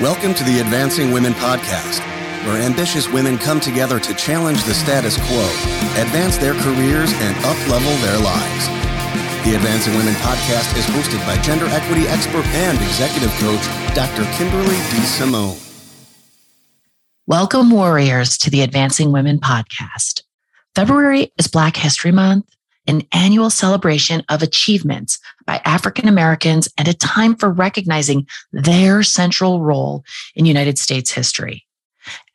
Welcome to the Advancing Women Podcast, where ambitious women come together to challenge the status quo, advance their careers, and uplevel their lives. The Advancing Women Podcast is hosted by gender equity expert and executive coach, Dr. Kimberly D. Simone. Welcome, warriors, to the Advancing Women Podcast. February is Black History Month, an annual celebration of achievements by African Americans and a time for recognizing their central role in United States history.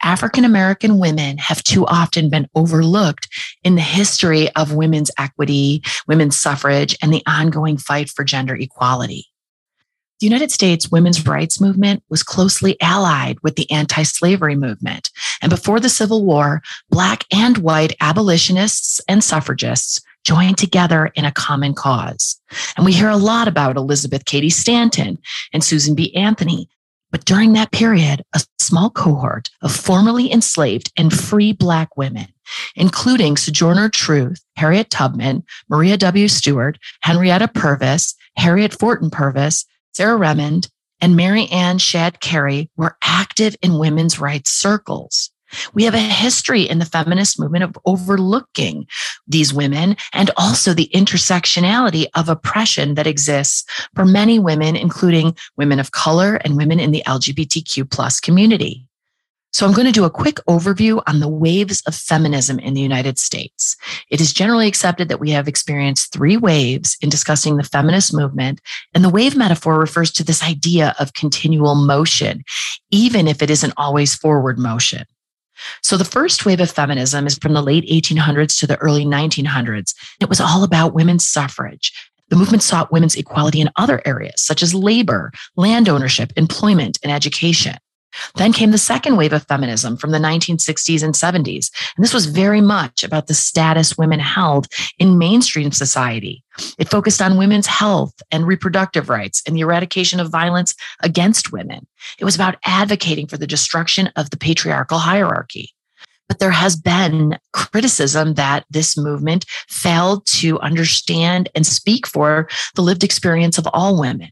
African American women have too often been overlooked in the history of women's equity, women's suffrage, and the ongoing fight for gender equality. The United States women's rights movement was closely allied with the anti slavery movement. And before the Civil War, Black and white abolitionists and suffragists joined together in a common cause. And we hear a lot about Elizabeth Cady Stanton and Susan B. Anthony. But during that period, a small cohort of formerly enslaved and free Black women, including Sojourner Truth, Harriet Tubman, Maria W. Stewart, Henrietta Purvis, Harriet Forten Purvis, Sarah Remond, and Mary Ann Shadd Cary, were active in women's rights circles. We have a history in the feminist movement of overlooking these women and also the intersectionality of oppression that exists for many women, including women of color and women in the LGBTQ plus community. So I'm going to do a quick overview on the waves of feminism in the United States. It is generally accepted that we have experienced three waves in discussing the feminist movement. And the wave metaphor refers to this idea of continual motion, even if it isn't always forward motion. So the first wave of feminism is from the late 1800s to the early 1900s. It was all about women's suffrage. The movement sought women's equality in other areas, such as labor, land ownership, employment, and education. Then came the second wave of feminism from the 1960s and 70s. And this was very much about the status women held in mainstream society. It focused on women's health and reproductive rights and the eradication of violence against women. It was about advocating for the destruction of the patriarchal hierarchy. But there has been criticism that this movement failed to understand and speak for the lived experience of all women.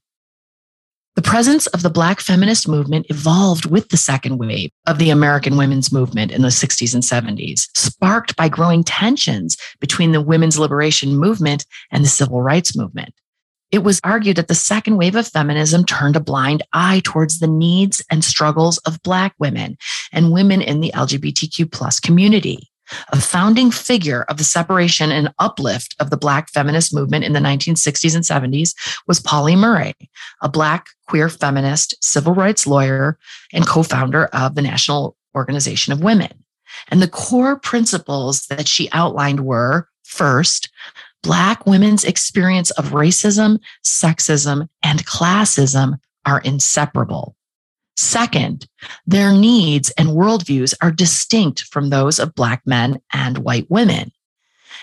The presence of the Black feminist movement evolved with the second wave of the American women's movement in the 60s and 70s, sparked by growing tensions between the women's liberation movement and the civil rights movement. It was argued that the second wave of feminism turned a blind eye towards the needs and struggles of Black women and women in the LGBTQ plus community. A founding figure of the separation and uplift of the Black feminist movement in the 1960s and 70s was Pauli Murray, a Black queer feminist, civil rights lawyer, and co founder of the National Organization of Women. And the core principles that she outlined were first, Black women's experience of racism, sexism, and classism are inseparable. Second, their needs and worldviews are distinct from those of Black men and white women.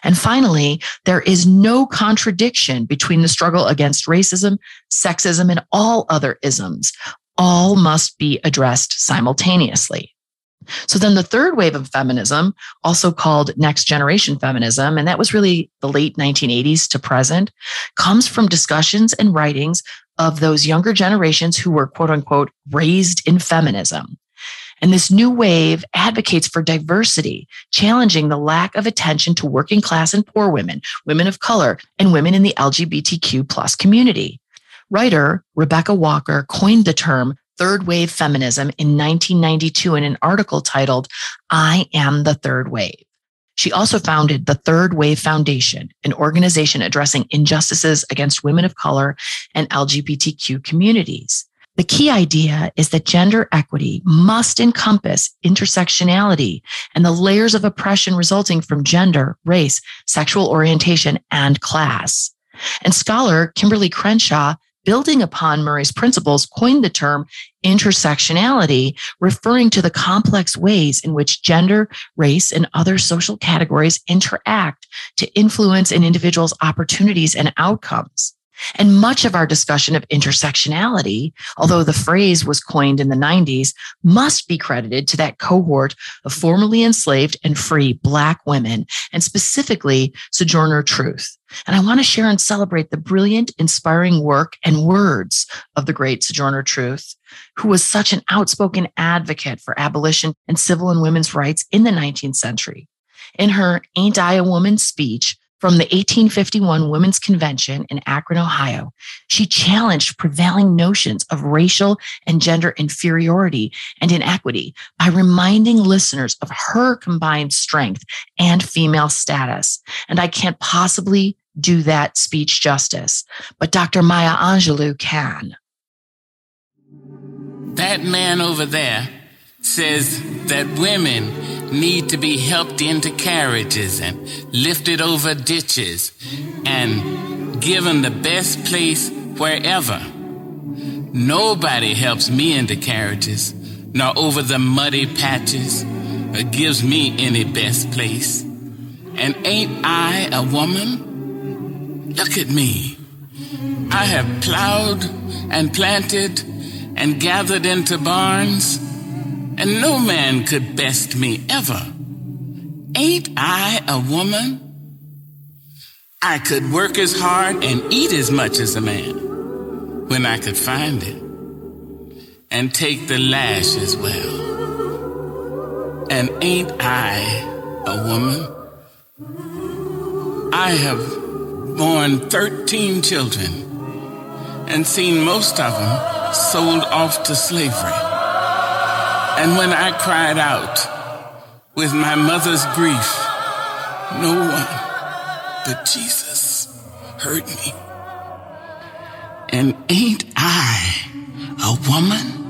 And finally, there is no contradiction between the struggle against racism, sexism, and all other isms. All must be addressed simultaneously. So then the third wave of feminism, also called next generation feminism, and that was really the late 1980s to present, comes from discussions and writings of those younger generations who were quote unquote raised in feminism. And this new wave advocates for diversity, challenging the lack of attention to working class and poor women, women of color, and women in the LGBTQ plus community. Writer Rebecca Walker coined the term third wave feminism in 1992 in an article titled, I Am the Third Wave. She also founded the Third Wave Foundation, an organization addressing injustices against women of color and LGBTQ communities. The key idea is that gender equity must encompass intersectionality and the layers of oppression resulting from gender, race, sexual orientation, and class. And scholar Kimberlé Crenshaw building upon Murray's principles, coined the term intersectionality, referring to the complex ways in which gender, race, and other social categories interact to influence an individual's opportunities and outcomes. And much of our discussion of intersectionality, although the phrase was coined in the 90s, must be credited to that cohort of formerly enslaved and free Black women, and specifically Sojourner Truth. And I want to share and celebrate the brilliant, inspiring work and words of the great Sojourner Truth, who was such an outspoken advocate for abolition and civil and women's rights in the 19th century. In her Ain't I a Woman speech, from the 1851 Women's Convention in Akron, Ohio, she challenged prevailing notions of racial and gender inferiority and inequity by reminding listeners of her combined strength and female status. And I can't possibly do that speech justice, but Dr. Maya Angelou can. That man over there says that women need to be helped into carriages and lifted over ditches and given the best place wherever. Nobody helps me into carriages nor over the muddy patches or gives me any best place. And ain't I a woman? Look at me. I have plowed and planted and gathered into barns and no man could best me ever. Ain't I a woman? I could work as hard and eat as much as a man when I could find it, and take the lash as well. And ain't I a woman? I have borne 13 children and seen most of them sold off to slavery. And when I cried out with my mother's grief, no one but Jesus heard me. And ain't I a woman?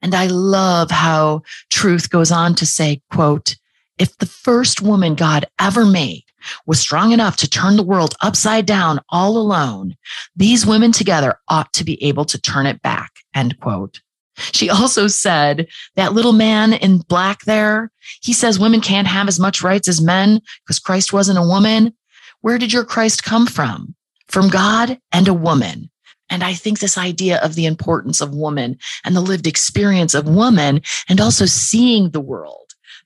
And I love how truth goes on to say, quote, if the first woman God ever made was strong enough to turn the world upside down all alone, these women together ought to be able to turn it back. End quote. She also said that little man in black there, he says women can't have as much rights as men because Christ wasn't a woman. Where did your Christ come from? From God and a woman. And I think this idea of the importance of woman and the lived experience of woman and also seeing the world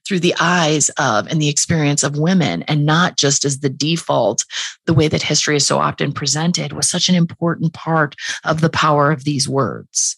through the eyes of and the experience of women and not just as the default, the way that history is so often presented was such an important part of the power of these words.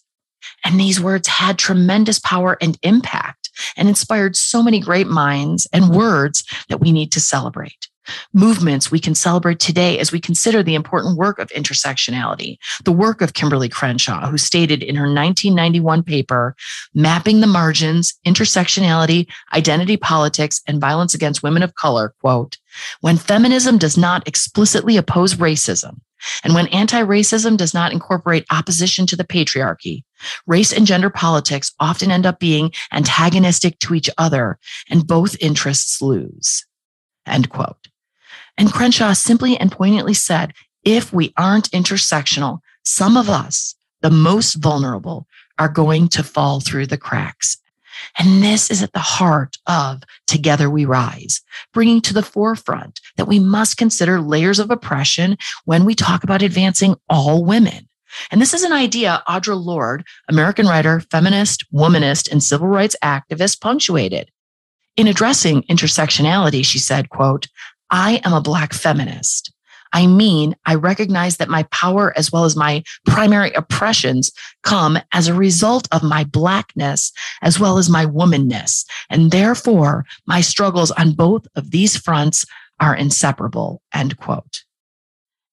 And these words had tremendous power and impact and inspired so many great minds and words that we need to celebrate movements we can celebrate today as we consider the important work of intersectionality, the work of Kimberlé Crenshaw, who stated in her 1991 paper, Mapping the Margins, Intersectionality, Identity Politics, and Violence Against Women of Color, quote, when feminism does not explicitly oppose racism, and when anti racism does not incorporate opposition to the patriarchy, race and gender politics often end up being antagonistic to each other, and both interests lose. End quote. And Crenshaw simply and poignantly said, if we aren't intersectional, some of us, the most vulnerable, are going to fall through the cracks. And this is at the heart of Together We Rise, bringing to the forefront that we must consider layers of oppression when we talk about advancing all women. And this is an idea Audre Lorde, American writer, feminist, womanist, and civil rights activist, punctuated. In addressing intersectionality, she said, quote, I am a Black feminist. I mean, I recognize that my power as well as my primary oppressions come as a result of my Blackness as well as my womanness. And therefore, my struggles on both of these fronts are inseparable. End quote.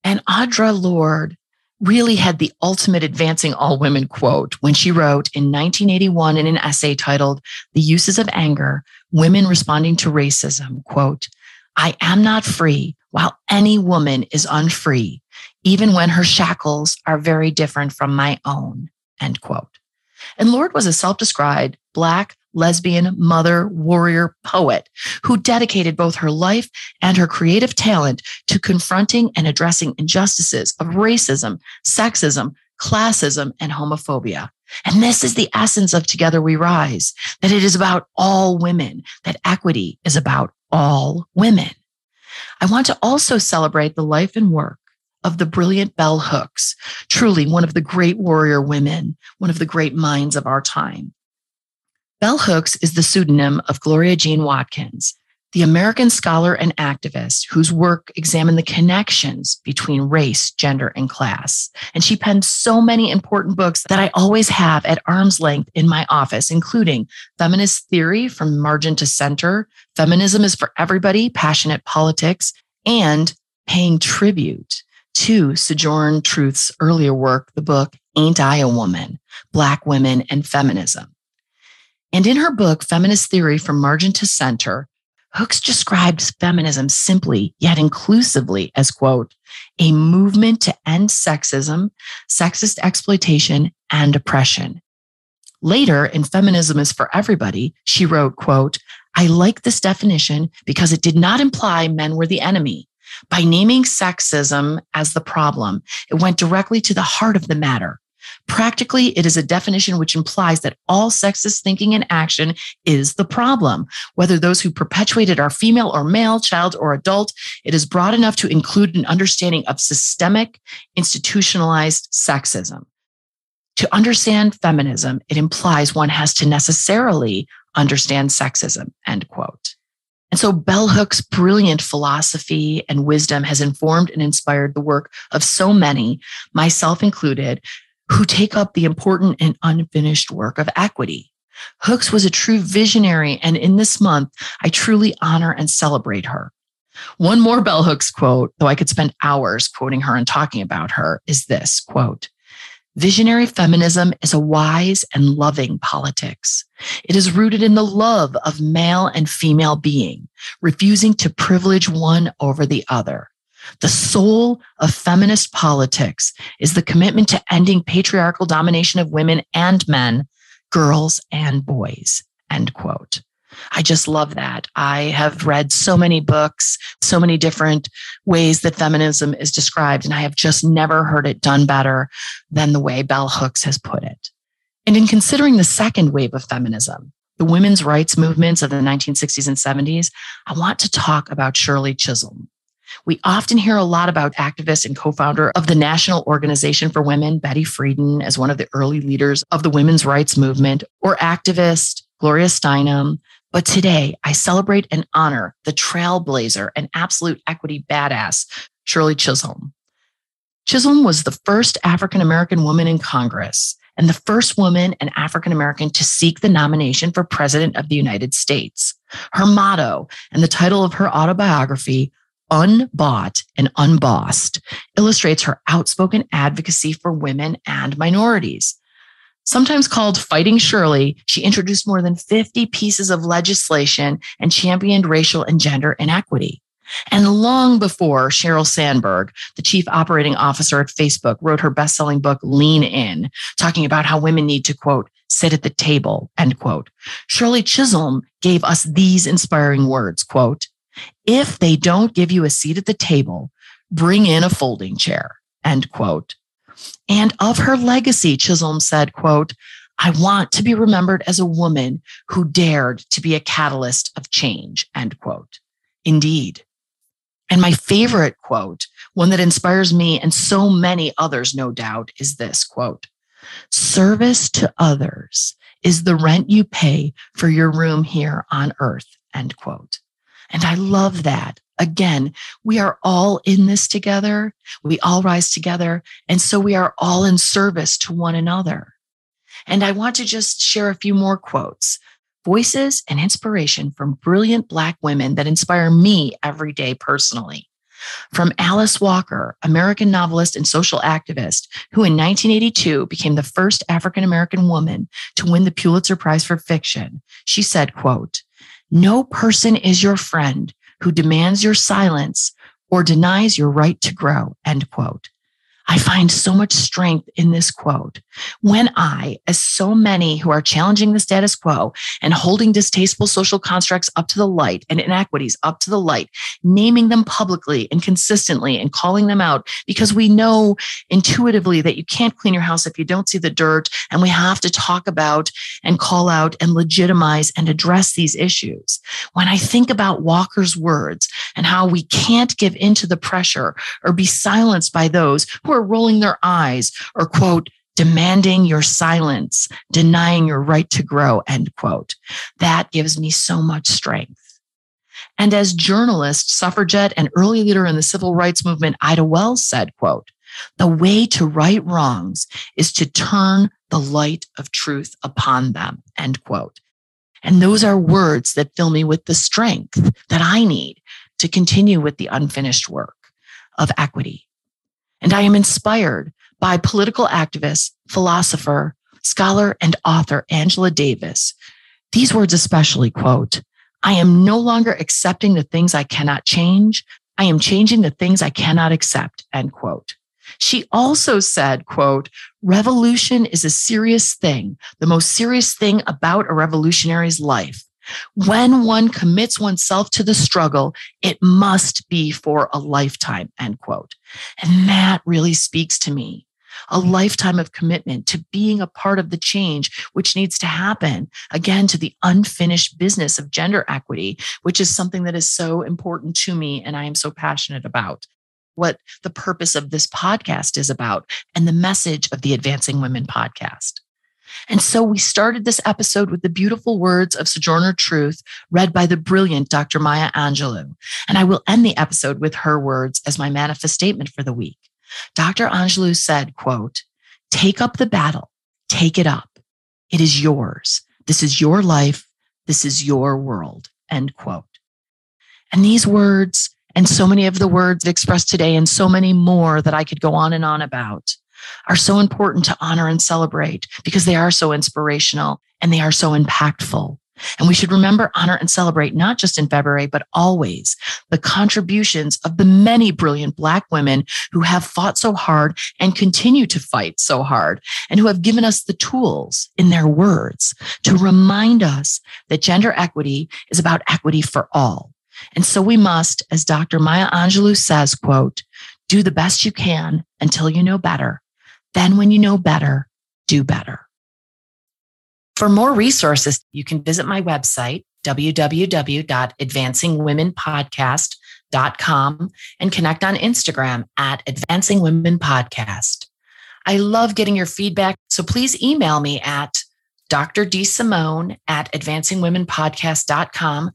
And Audre Lorde really had the ultimate advancing all women quote when she wrote in 1981 in an essay titled The Uses of Anger Women Responding to Racism, quote, I am not free while any woman is unfree, even when her shackles are very different from my own. End quote. And Lorde was a self described Black, lesbian, mother, warrior, poet who dedicated both her life and her creative talent to confronting and addressing injustices of racism, sexism, classism, and homophobia. And this is the essence of Together We Rise, that it is about all women, that equity is about all women. I want to also celebrate the life and work of the brilliant Bell Hooks, truly one of the great warrior women, one of the great minds of our time. Bell Hooks is the pseudonym of Gloria Jean Watkins, the American scholar and activist whose work examined the connections between race, gender, and class. And she penned so many important books that I always have at arm's length in my office, including Feminist Theory from Margin to Center, Feminism is for Everybody, Passionate Politics, and Paying Tribute to Sojourner Truth's earlier work, the book Ain't I a Woman? Black Women and Feminism. And in her book, Feminist Theory from Margin to Center, Hooks describes feminism simply yet inclusively as, quote, a movement to end sexism, sexist exploitation, and oppression. Later in Feminism is for Everybody, she wrote, quote, I like this definition because it did not imply men were the enemy. By naming sexism as the problem, it went directly to the heart of the matter. Practically, it is a definition which implies that all sexist thinking and action is the problem. Whether those who perpetuate it are female or male, child or adult, it is broad enough to include an understanding of systemic, institutionalized sexism. To understand feminism, it implies one has to necessarily understand sexism, end quote. And so Bell Hook's brilliant philosophy and wisdom has informed and inspired the work of so many, myself included, who take up the important and unfinished work of equity. Hooks was a true visionary, and in this month, I truly honor and celebrate her. One more Bell Hooks quote, though I could spend hours quoting her and talking about her, is this quote, Visionary feminism is a wise and loving politics. It is rooted in the love of male and female being, refusing to privilege one over the other. The soul of feminist politics is the commitment to ending patriarchal domination of women and men, girls and boys. End quote. I just love that. I have read so many books, so many different ways that feminism is described, and I have just never heard it done better than the way Bell Hooks has put it. And in considering the second wave of feminism, the women's rights movements of the 1960s and 70s, I want to talk about Shirley Chisholm. We often hear a lot about activist and co-founder of the National Organization for Women, Betty Friedan, as one of the early leaders of the women's rights movement, or activist Gloria Steinem. But today I celebrate and honor the trailblazer and absolute equity badass, Shirley Chisholm. Chisholm was the first African American woman in Congress and the first woman and African American to seek the nomination for President of the United States. Her motto and the title of her autobiography Unbought and Unbossed illustrates her outspoken advocacy for women and minorities. Sometimes called Fighting Shirley, she introduced more than 50 pieces of legislation and championed racial and gender inequity. And long before Sheryl Sandberg, the chief operating officer at Facebook, wrote her best selling book, Lean In, talking about how women need to, quote, sit at the table, end quote. Shirley Chisholm gave us these inspiring words, quote, if they don't give you a seat at the table, bring in a folding chair, end quote. And of her legacy, Chisholm said, quote, I want to be remembered as a woman who dared to be a catalyst of change, end quote. Indeed. And my favorite quote, one that inspires me and so many others, no doubt, is this quote, service to others is the rent you pay for your room here on earth, end quote. And I love that. Again, we are all in this together. We all rise together. And so we are all in service to one another. And I want to just share a few more quotes, voices and inspiration from brilliant Black women that inspire me every day personally. From Alice Walker, American novelist and social activist, who in 1982 became the first African American woman to win the Pulitzer Prize for fiction. She said, quote, no person is your friend who demands your silence or denies your right to grow. End quote. I find so much strength in this quote. When I, as so many who are challenging the status quo and holding distasteful social constructs up to the light and inequities up to the light, naming them publicly and consistently and calling them out because we know intuitively that you can't clean your house if you don't see the dirt. And we have to talk about and call out and legitimize and address these issues. When I think about Walker's words and how we can't give into the pressure or be silenced by those who are rolling their eyes or quote, demanding your silence, denying your right to grow, end quote. That gives me so much strength. And as journalist, suffragette, and early leader in the civil rights movement, Ida Wells said, quote, the way to right wrongs is to turn the light of truth upon them, end quote. And those are words that fill me with the strength that I need to continue with the unfinished work of equity and I am inspired by political activist, philosopher, scholar, and author Angela Davis. These words especially quote, I am no longer accepting the things I cannot change. I am changing the things I cannot accept, end quote. She also said, quote, revolution is a serious thing, the most serious thing about a revolutionary's life. When one commits oneself to the struggle, it must be for a lifetime, end quote. And that really speaks to me. A lifetime of commitment to being a part of the change, which needs to happen again to the unfinished business of gender equity, which is something that is so important to me and I am so passionate about what the purpose of this podcast is about and the message of the Advancing Women podcast. And so we started this episode with the beautiful words of Sojourner Truth read by the brilliant Dr. Maya Angelou. And I will end the episode with her words as my manifest statement for the week. Dr. Angelou said, quote, take up the battle, take it up. It is yours. This is your life. This is your world, end quote. And these words and so many of the words expressed today and so many more that I could go on and on about are so important to honor and celebrate because they are so inspirational and they are so impactful. And we should remember, honor, and celebrate not just in February, but always the contributions of the many brilliant Black women who have fought so hard and continue to fight so hard and who have given us the tools in their words to remind us that gender equity is about equity for all. And so we must, as Dr. Maya Angelou says, quote, do the best you can until you know better then, when you know better, do better. For more resources, you can visit my website, www.advancingwomenpodcast.com, and connect on Instagram at Advancing Women Podcast. I love getting your feedback, so please email me at Dr. D. Simone at advancingwomenpodcast.com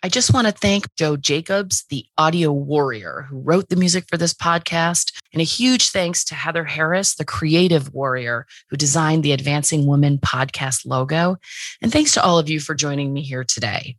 I just want to thank Joe Jacobs, the audio warrior who wrote the music for this podcast. And a huge thanks to Heather Harris, the creative warrior who designed the Advancing Women podcast logo. And thanks to all of you for joining me here today.